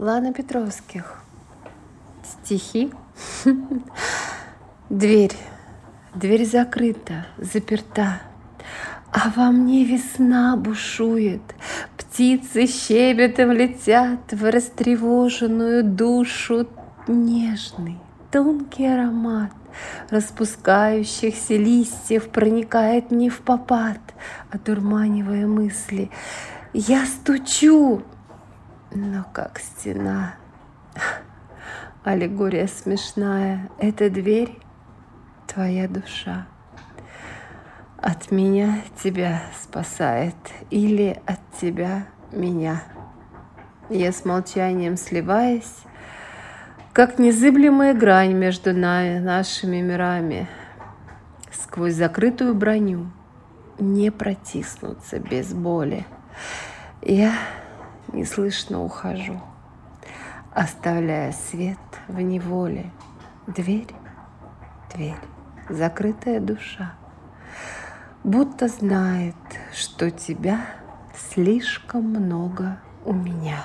Лана Петровских. Стихи. Дверь. Дверь закрыта, заперта. А во мне весна бушует, Птицы щебетом летят В растревоженную душу Нежный, тонкий аромат Распускающихся листьев Проникает не в попад, Одурманивая мысли. Я стучу, но как стена. Аллегория смешная. Эта дверь — твоя душа. От меня тебя спасает или от тебя меня. Я с молчанием сливаясь, как незыблемая грань между нами, нашими мирами, сквозь закрытую броню не протиснуться без боли. Я неслышно ухожу, оставляя свет в неволе. Дверь, дверь, закрытая душа будто знает, что тебя слишком много у меня.